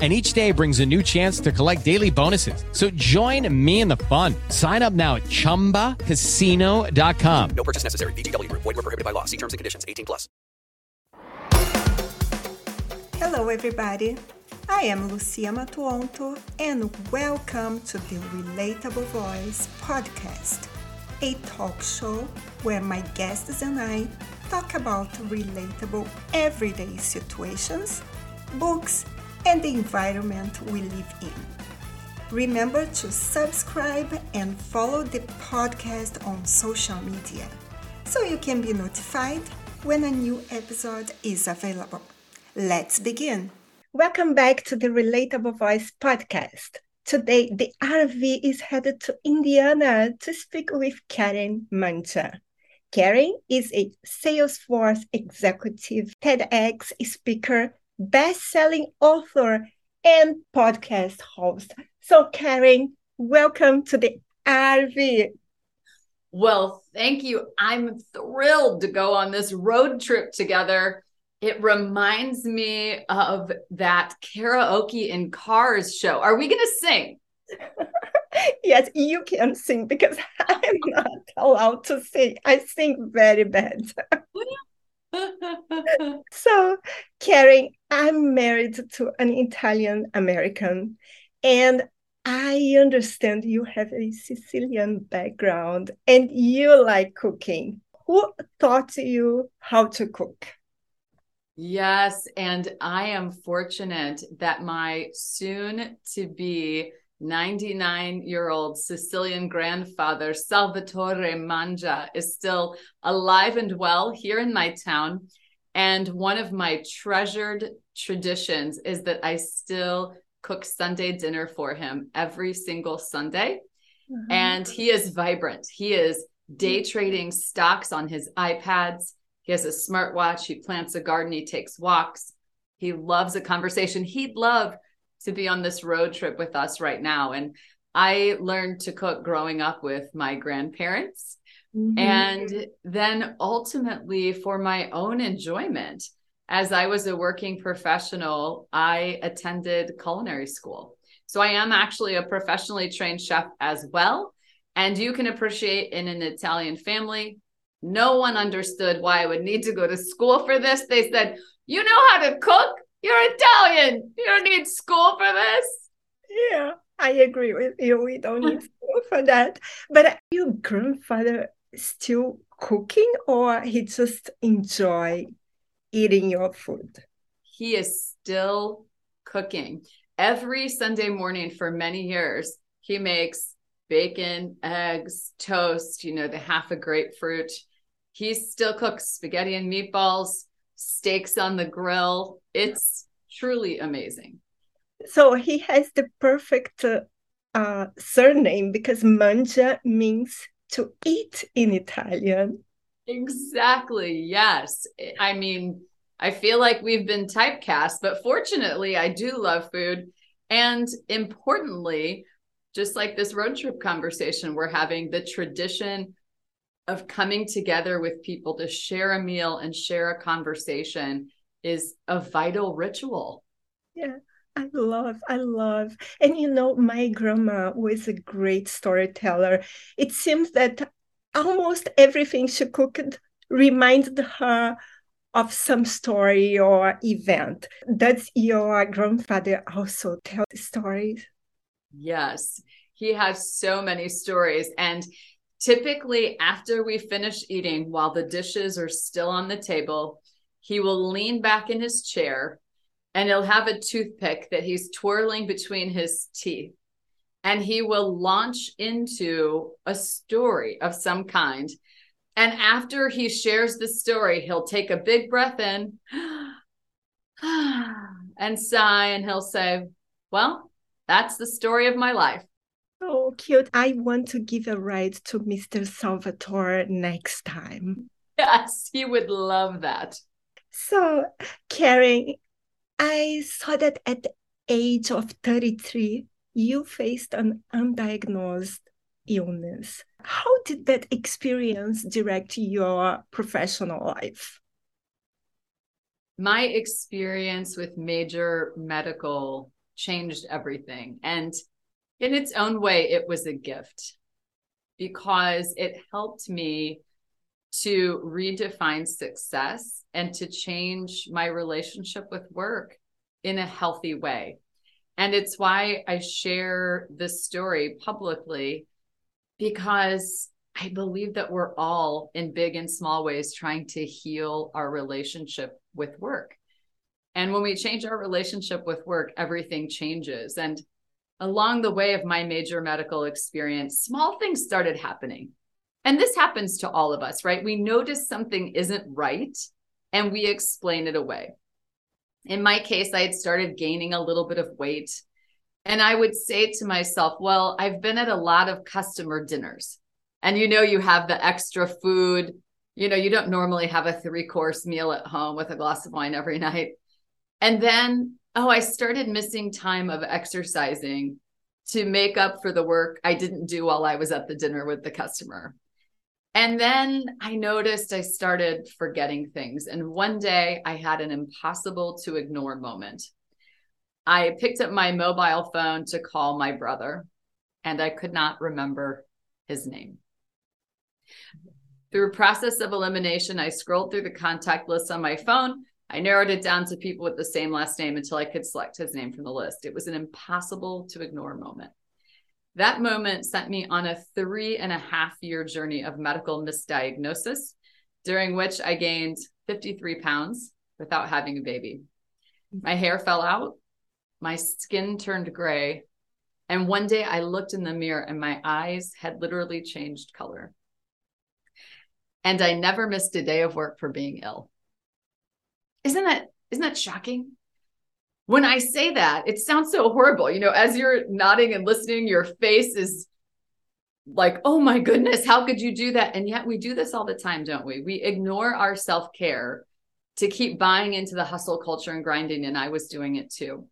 and each day brings a new chance to collect daily bonuses. So join me in the fun. Sign up now at ChumbaCasino.com. No purchase necessary. VGW. Void were prohibited by law. See terms and conditions. 18 plus. Hello, everybody. I am Lucia Matuonto, and welcome to the Relatable Voice podcast, a talk show where my guests and I talk about relatable everyday situations, books, and the environment we live in. Remember to subscribe and follow the podcast on social media so you can be notified when a new episode is available. Let's begin. Welcome back to the Relatable Voice podcast. Today, the RV is headed to Indiana to speak with Karen Mangia. Karen is a Salesforce executive, TEDx speaker, best-selling author, and podcast host. So, Karen, welcome to the RV. Well, thank you. I'm thrilled to go on this road trip together. It reminds me of that karaoke in cars show. Are we going to sing? yes, you can sing because I'm not allowed to sing. I sing very bad. so, Karen, I'm married to an Italian American, and I understand you have a Sicilian background and you like cooking. Who taught you how to cook? Yes, and I am fortunate that my soon to be 99 year old Sicilian grandfather, Salvatore Mangia, is still alive and well here in my town. And one of my treasured traditions is that I still cook Sunday dinner for him every single Sunday. Mm-hmm. And he is vibrant. He is day trading stocks on his iPads. He has a smartwatch. He plants a garden. He takes walks. He loves a conversation. He'd love to be on this road trip with us right now. And I learned to cook growing up with my grandparents. Mm-hmm. And then ultimately for my own enjoyment, as I was a working professional, I attended culinary school. So I am actually a professionally trained chef as well. And you can appreciate in an Italian family, no one understood why I would need to go to school for this. They said, You know how to cook? You're Italian. You don't need school for this. Yeah, I agree with you. We don't need school for that. But your grandfather still cooking or he just enjoy eating your food? He is still cooking. Every Sunday morning for many years, he makes bacon, eggs, toast, you know, the half a grapefruit. He still cooks spaghetti and meatballs, steaks on the grill. It's truly amazing. So he has the perfect uh, surname because mangia means to eat in Italian. Exactly. Yes. I mean, I feel like we've been typecast, but fortunately, I do love food. And importantly, just like this road trip conversation we're having, the tradition of coming together with people to share a meal and share a conversation is a vital ritual. Yeah. I love, I love. And you know, my grandma was a great storyteller. It seems that almost everything she cooked reminded her of some story or event. Does your grandfather also tell stories? Yes, he has so many stories. And typically, after we finish eating, while the dishes are still on the table, he will lean back in his chair and he'll have a toothpick that he's twirling between his teeth. And he will launch into a story of some kind. And after he shares the story, he'll take a big breath in and sigh, and he'll say, Well, that's the story of my life. Oh, cute. I want to give a ride to Mr. Salvatore next time. Yes, he would love that. So, Karen, I saw that at the age of 33, you faced an undiagnosed illness. How did that experience direct your professional life? My experience with major medical changed everything. And in its own way, it was a gift because it helped me to redefine success and to change my relationship with work in a healthy way. And it's why I share this story publicly because I believe that we're all in big and small ways trying to heal our relationship with work. And when we change our relationship with work, everything changes. And along the way of my major medical experience, small things started happening. And this happens to all of us, right? We notice something isn't right and we explain it away. In my case, I had started gaining a little bit of weight. And I would say to myself, well, I've been at a lot of customer dinners. And you know, you have the extra food. You know, you don't normally have a three course meal at home with a glass of wine every night. And then, oh, I started missing time of exercising to make up for the work I didn't do while I was at the dinner with the customer. And then I noticed I started forgetting things. And one day I had an impossible to ignore moment. I picked up my mobile phone to call my brother, and I could not remember his name. Through process of elimination, I scrolled through the contact list on my phone. I narrowed it down to people with the same last name until I could select his name from the list. It was an impossible to ignore moment. That moment sent me on a three and a half year journey of medical misdiagnosis, during which I gained 53 pounds without having a baby. My hair fell out, my skin turned gray, and one day I looked in the mirror and my eyes had literally changed color. And I never missed a day of work for being ill. Isn't that isn't that shocking? When I say that, it sounds so horrible. You know, as you're nodding and listening, your face is like, oh my goodness, how could you do that? And yet we do this all the time, don't we? We ignore our self care to keep buying into the hustle culture and grinding. And I was doing it too.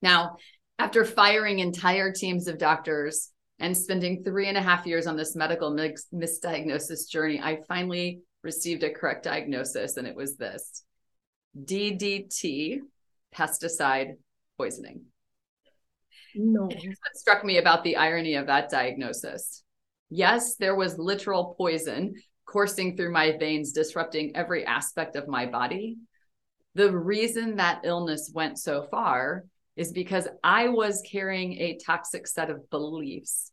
Now, after firing entire teams of doctors and spending three and a half years on this medical misdiagnosis journey, I finally received a correct diagnosis, and it was this DDT, pesticide poisoning. No. What struck me about the irony of that diagnosis. Yes, there was literal poison coursing through my veins, disrupting every aspect of my body. The reason that illness went so far is because I was carrying a toxic set of beliefs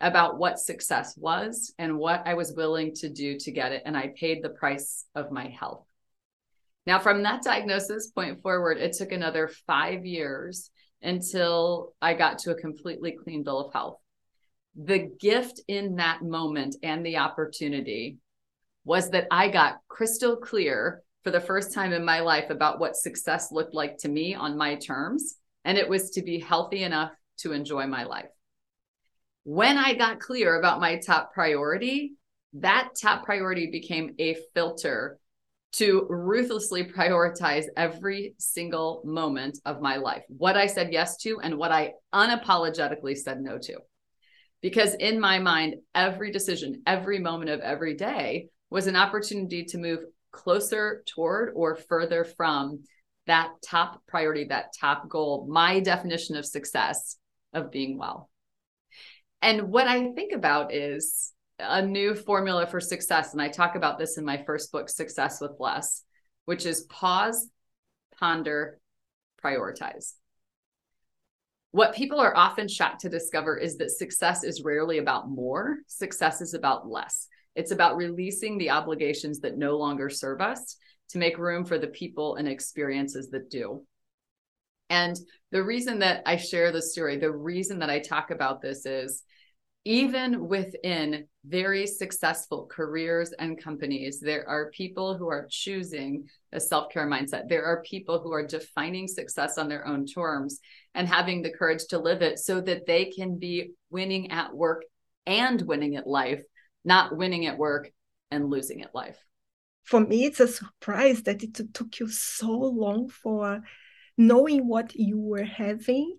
about what success was and what I was willing to do to get it. And I paid the price of my health. Now, from that diagnosis point forward, it took another five years until I got to a completely clean bill of health. The gift in that moment and the opportunity was that I got crystal clear for the first time in my life about what success looked like to me on my terms. And it was to be healthy enough to enjoy my life. When I got clear about my top priority, that top priority became a filter to ruthlessly prioritize every single moment of my life, what I said yes to and what I unapologetically said no to. Because in my mind, every decision, every moment of every day was an opportunity to move closer toward or further from that top priority, that top goal, my definition of success of being well. And what I think about is a new formula for success. And I talk about this in my first book, Success with Less, which is pause, ponder, prioritize. What people are often shocked to discover is that success is rarely about more, success is about less. It's about releasing the obligations that no longer serve us to make room for the people and experiences that do. And the reason that I share this story, the reason that I talk about this is even within very successful careers and companies, there are people who are choosing a self care mindset. There are people who are defining success on their own terms and having the courage to live it so that they can be winning at work and winning at life, not winning at work and losing at life. for me, it's a surprise that it took you so long for knowing what you were having.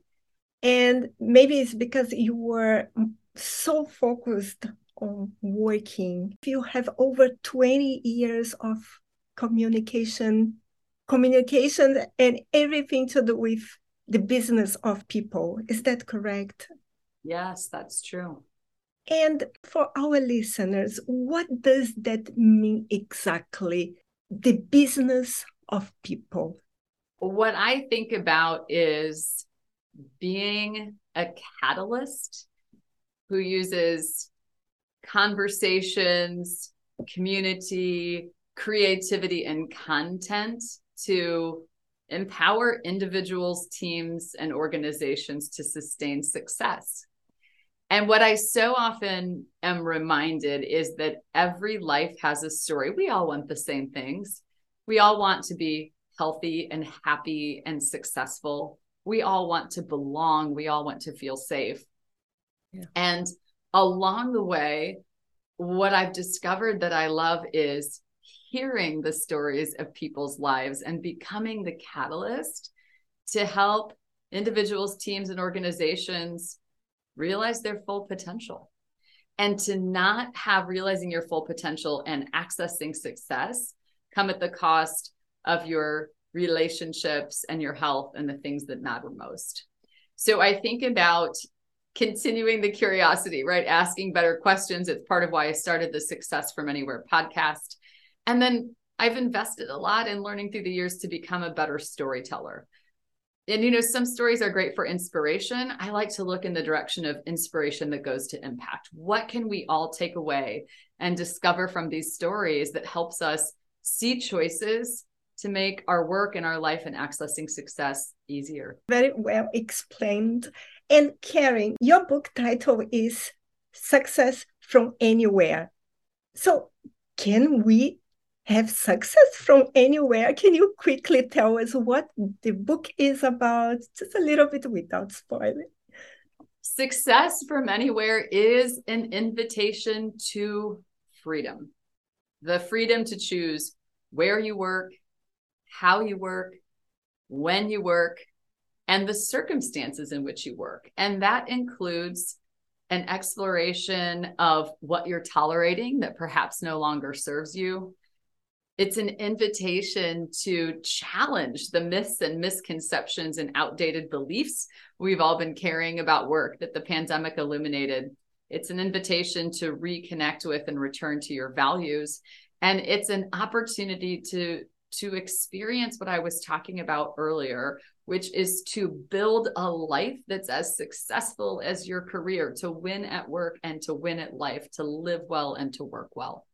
And maybe it's because you were so focused on working. If You have over 20 years of communication, communication and everything to do with the business of people. Is that correct? Yes, that's true. And for our listeners, what does that mean exactly? The business of people. What I think about is being a catalyst who uses conversations, community, creativity, and content to empower individuals, teams, and organizations to sustain success. And what I so often am reminded is that every life has a story. We all want the same things. We all want to be healthy and happy and successful. We all want to belong. We all want to feel safe. Yeah. And along the way, what I've discovered that I love is hearing the stories of people's lives and becoming the catalyst to help individuals, teams, and organizations realize their full potential. And to not have realizing your full potential and accessing success come at the cost of your relationships and your health and the things that matter most. So I think about continuing the curiosity, right? Asking better questions. It's part of why I started the Success from Anywhere podcast. And then I've invested a lot in learning through the years to become a better storyteller and you know some stories are great for inspiration i like to look in the direction of inspiration that goes to impact what can we all take away and discover from these stories that helps us see choices to make our work and our life and accessing success easier. Very well explained and karen your book title is success from anywhere. So can we have success from anywhere. Can you quickly tell us what the book is about, just a little bit without spoiling? Success from anywhere is an invitation to freedom. The freedom to choose where you work, how you work, when you work, and the circumstances in which you work. And that includes an exploration of what you're tolerating that perhaps no longer serves you it's an invitation to challenge the myths and misconceptions and outdated beliefs we've all been carrying about work that the pandemic illuminated. It's an invitation to reconnect with and return to your values. And it's an opportunity to, to experience what I was talking about earlier, which is to build a life that's as successful as your career, to win at work and to win at life, to live well and to work well.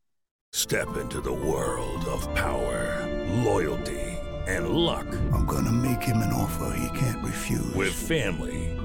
Step into the world of power, loyalty, and luck. I'm gonna make him an offer he can't refuse. With family,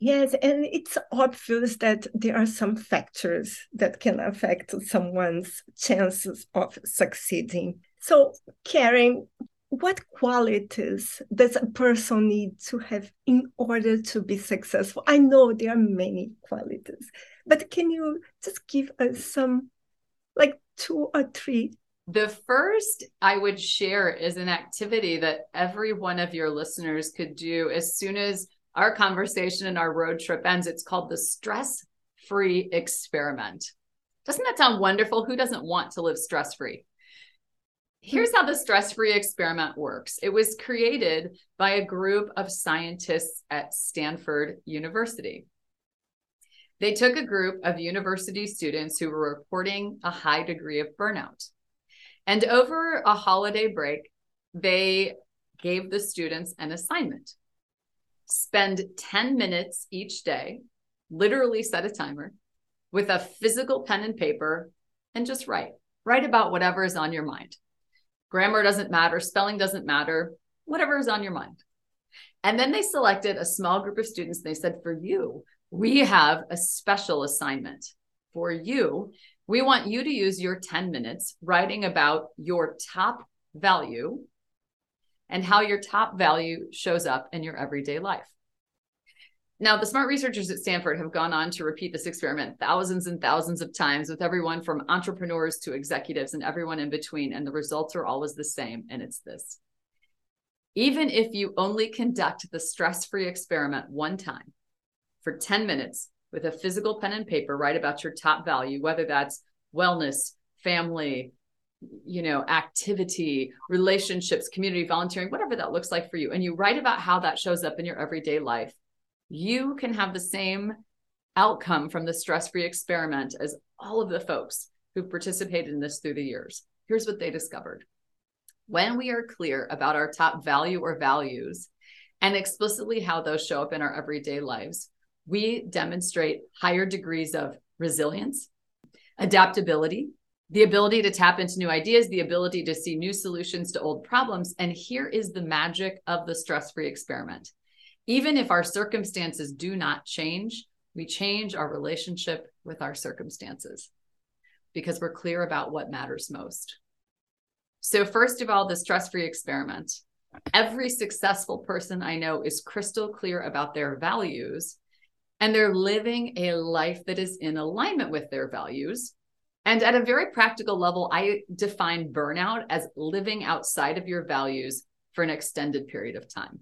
Yes, and it's obvious that there are some factors that can affect someone's chances of succeeding. So, Karen, what qualities does a person need to have in order to be successful? I know there are many qualities, but can you just give us some, like two or three? The first I would share is an activity that every one of your listeners could do as soon as our conversation and our road trip ends. It's called the stress free experiment. Doesn't that sound wonderful? Who doesn't want to live stress free? Here's how the stress free experiment works it was created by a group of scientists at Stanford University. They took a group of university students who were reporting a high degree of burnout. And over a holiday break, they gave the students an assignment spend 10 minutes each day, literally set a timer with a physical pen and paper, and just write. Write about whatever is on your mind. Grammar doesn't matter, spelling doesn't matter, whatever is on your mind. And then they selected a small group of students. and They said, For you, we have a special assignment. For you, we want you to use your 10 minutes writing about your top value and how your top value shows up in your everyday life. Now, the smart researchers at Stanford have gone on to repeat this experiment thousands and thousands of times with everyone from entrepreneurs to executives and everyone in between. And the results are always the same. And it's this even if you only conduct the stress free experiment one time for 10 minutes with a physical pen and paper, write about your top value, whether that's wellness, family, you know, activity, relationships, community volunteering, whatever that looks like for you, and you write about how that shows up in your everyday life, you can have the same outcome from the stress free experiment as all of the folks who've participated in this through the years. Here's what they discovered when we are clear about our top value or values and explicitly how those show up in our everyday lives, we demonstrate higher degrees of resilience, adaptability, the ability to tap into new ideas, the ability to see new solutions to old problems. And here is the magic of the stress free experiment. Even if our circumstances do not change, we change our relationship with our circumstances because we're clear about what matters most. So, first of all, the stress free experiment. Every successful person I know is crystal clear about their values and they're living a life that is in alignment with their values and at a very practical level, I define burnout as living outside of your values for an extended period of time.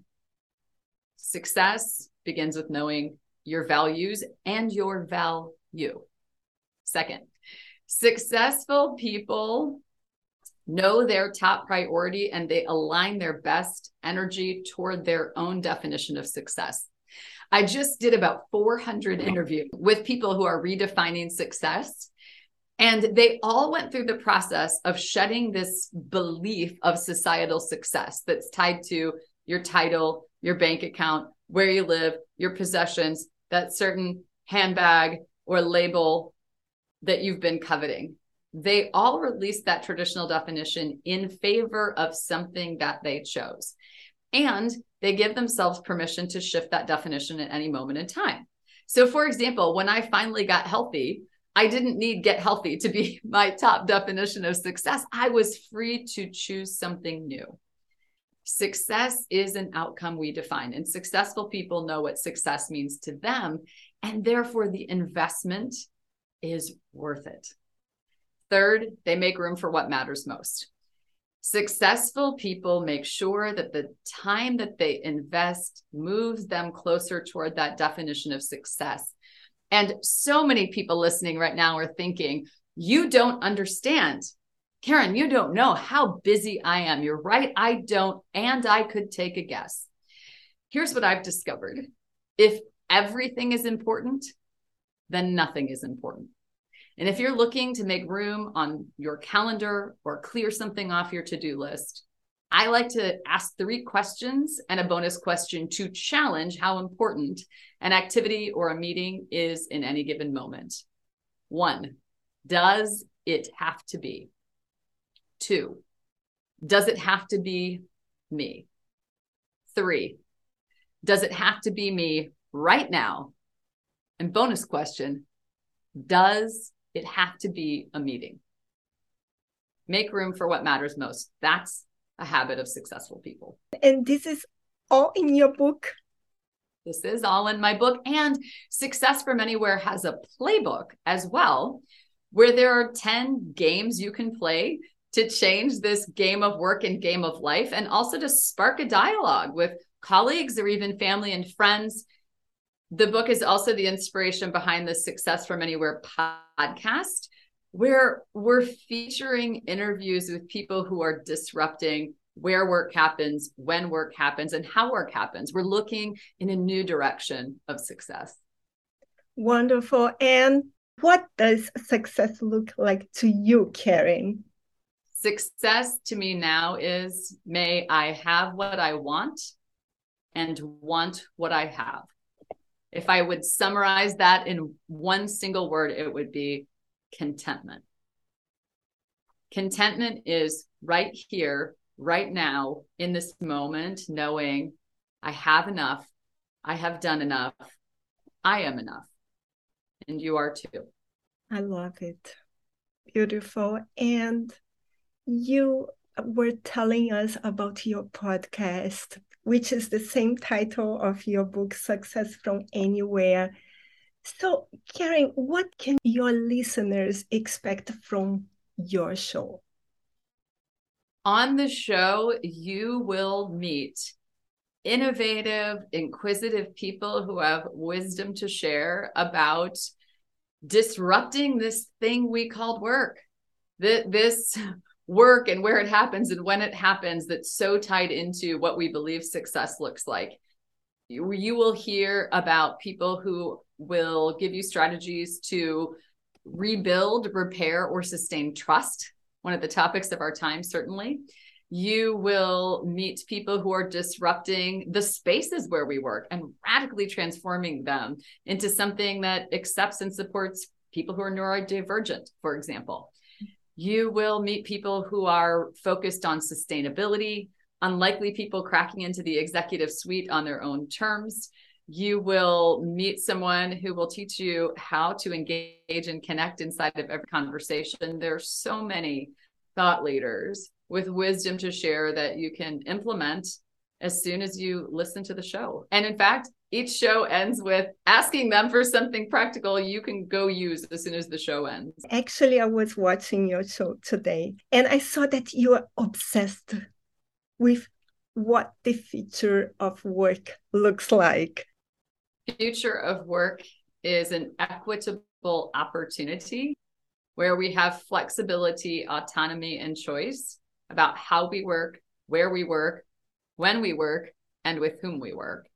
Success begins with knowing your values and your value. Second, successful people know their top priority and they align their best energy toward their own definition of success. I just did about 400 interviews with people who are redefining success and they all went through the process of shedding this belief of societal success that's tied to your title, your bank account, where you live, your possessions, that certain handbag or label that you've been coveting. They all released that traditional definition in favor of something that they chose. And they give themselves permission to shift that definition at any moment in time. So, for example, when I finally got healthy, I didn't need get healthy to be my top definition of success. I was free to choose something new. Success is an outcome we define, and successful people know what success means to them, and therefore the investment is worth it. Third, they make room for what matters most. Successful people make sure that the time that they invest moves them closer toward that definition of success and so many people listening right now are thinking, you don't understand. Karen, you don't know how busy I am. You're right. I don't. And I could take a guess. Here's what I've discovered if everything is important, then nothing is important. And if you're looking to make room on your calendar or clear something off your to do list, I like to ask three questions and a bonus question to challenge how important an activity or a meeting is in any given moment. One, does it have to be? Two, does it have to be me? Three, does it have to be me right now? And bonus question, does it have to be a meeting? Make room for what matters most. That's a habit of successful people. And this is all in your book. This is all in my book. And Success from Anywhere has a playbook as well, where there are 10 games you can play to change this game of work and game of life, and also to spark a dialogue with colleagues or even family and friends. The book is also the inspiration behind the Success from Anywhere podcast where we're featuring interviews with people who are disrupting where work happens, when work happens, and how work happens. We're looking in a new direction of success. Wonderful. And what does success look like to you, Karen? Success to me now is may I have what I want and want what I have. If I would summarize that in one single word, it would be contentment. Contentment is right here, right now, in this moment, knowing I have enough, I have done enough, I am enough, and you are too. I love it. Beautiful. And you were telling us about your podcast, which is the same title of your book, Success from Anywhere. So, Karen, what can your listeners expect from your show? On the show, you will meet innovative, inquisitive people who have wisdom to share about disrupting this thing we called work. This work and where it happens and when it happens that's so tied into what we believe success looks like. You, will hear about people who will give you strategies to rebuild, repair, or sustain trust. One of the topics of our time, certainly. You will meet people who are disrupting the spaces where we work and radically transforming them into something that accepts and supports people who are neurodivergent, for example. You will meet people who are focused on sustainability, unlikely people cracking into the executive suite on their own terms you will meet someone who will teach you how to engage and connect inside of every conversation. There's so many thought leaders with wisdom to share that you can implement as soon as you listen to the show. And in fact, each show ends with asking them for something practical you can go use as soon as the show ends. Actually, I was watching your show today and I saw that you are obsessed with what the future of work looks like future of work is an equitable opportunity where we have flexibility, autonomy, and choice about how we work, where we work, when we work, and with whom we work.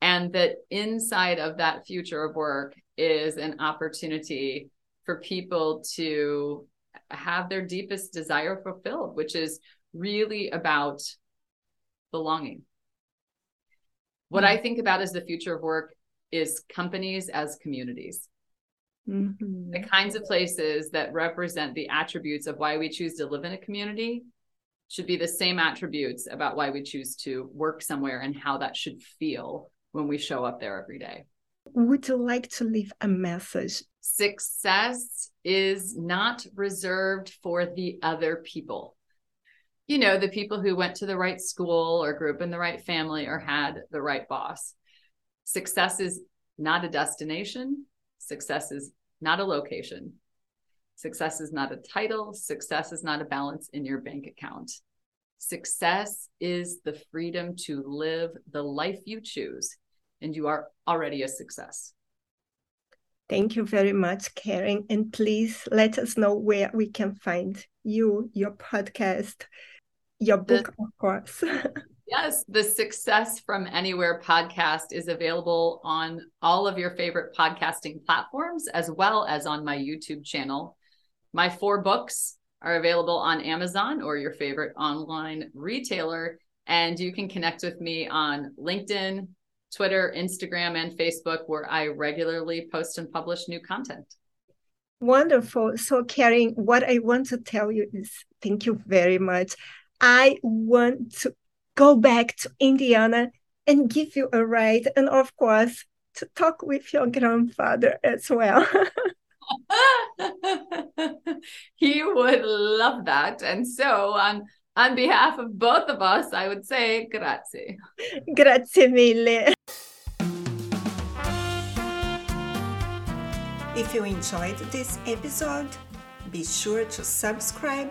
And that inside of that future of work is an opportunity for people to have their deepest desire fulfilled, which is really about belonging what I mm-hmm. think about as the future of work is companies as communities. Mm-hmm. The kinds of places that represent the attributes of why we choose to live in a community should be the same attributes about why we choose to work somewhere and how that should feel when we show up there every day. Would you like to leave a message? Success is not reserved for the other people you know, the people who went to the right school or grew up in the right family or had the right boss. Success is not a destination, success is not a location. Success is not a title, success is not a balance in your bank account. Success is the freedom to live the life you choose, and you are already a success. Thank you very much, Karen. And please let us know where we can find you, your podcast, your book, the, of course. yes, the Success from Anywhere podcast is available on all of your favorite podcasting platforms, as well as on my YouTube channel. My four books are available on Amazon or your favorite online retailer. And you can connect with me on LinkedIn, Twitter, Instagram, and Facebook, where I regularly post and publish new content. Wonderful. So, Karen, what I want to tell you is thank you very much. I want to go back to Indiana and give you a ride. And of course, to talk with your grandfather as well. he would love that. And so, on, on behalf of both of us, I would say grazie. Grazie mille. If you enjoyed this episode, be sure to subscribe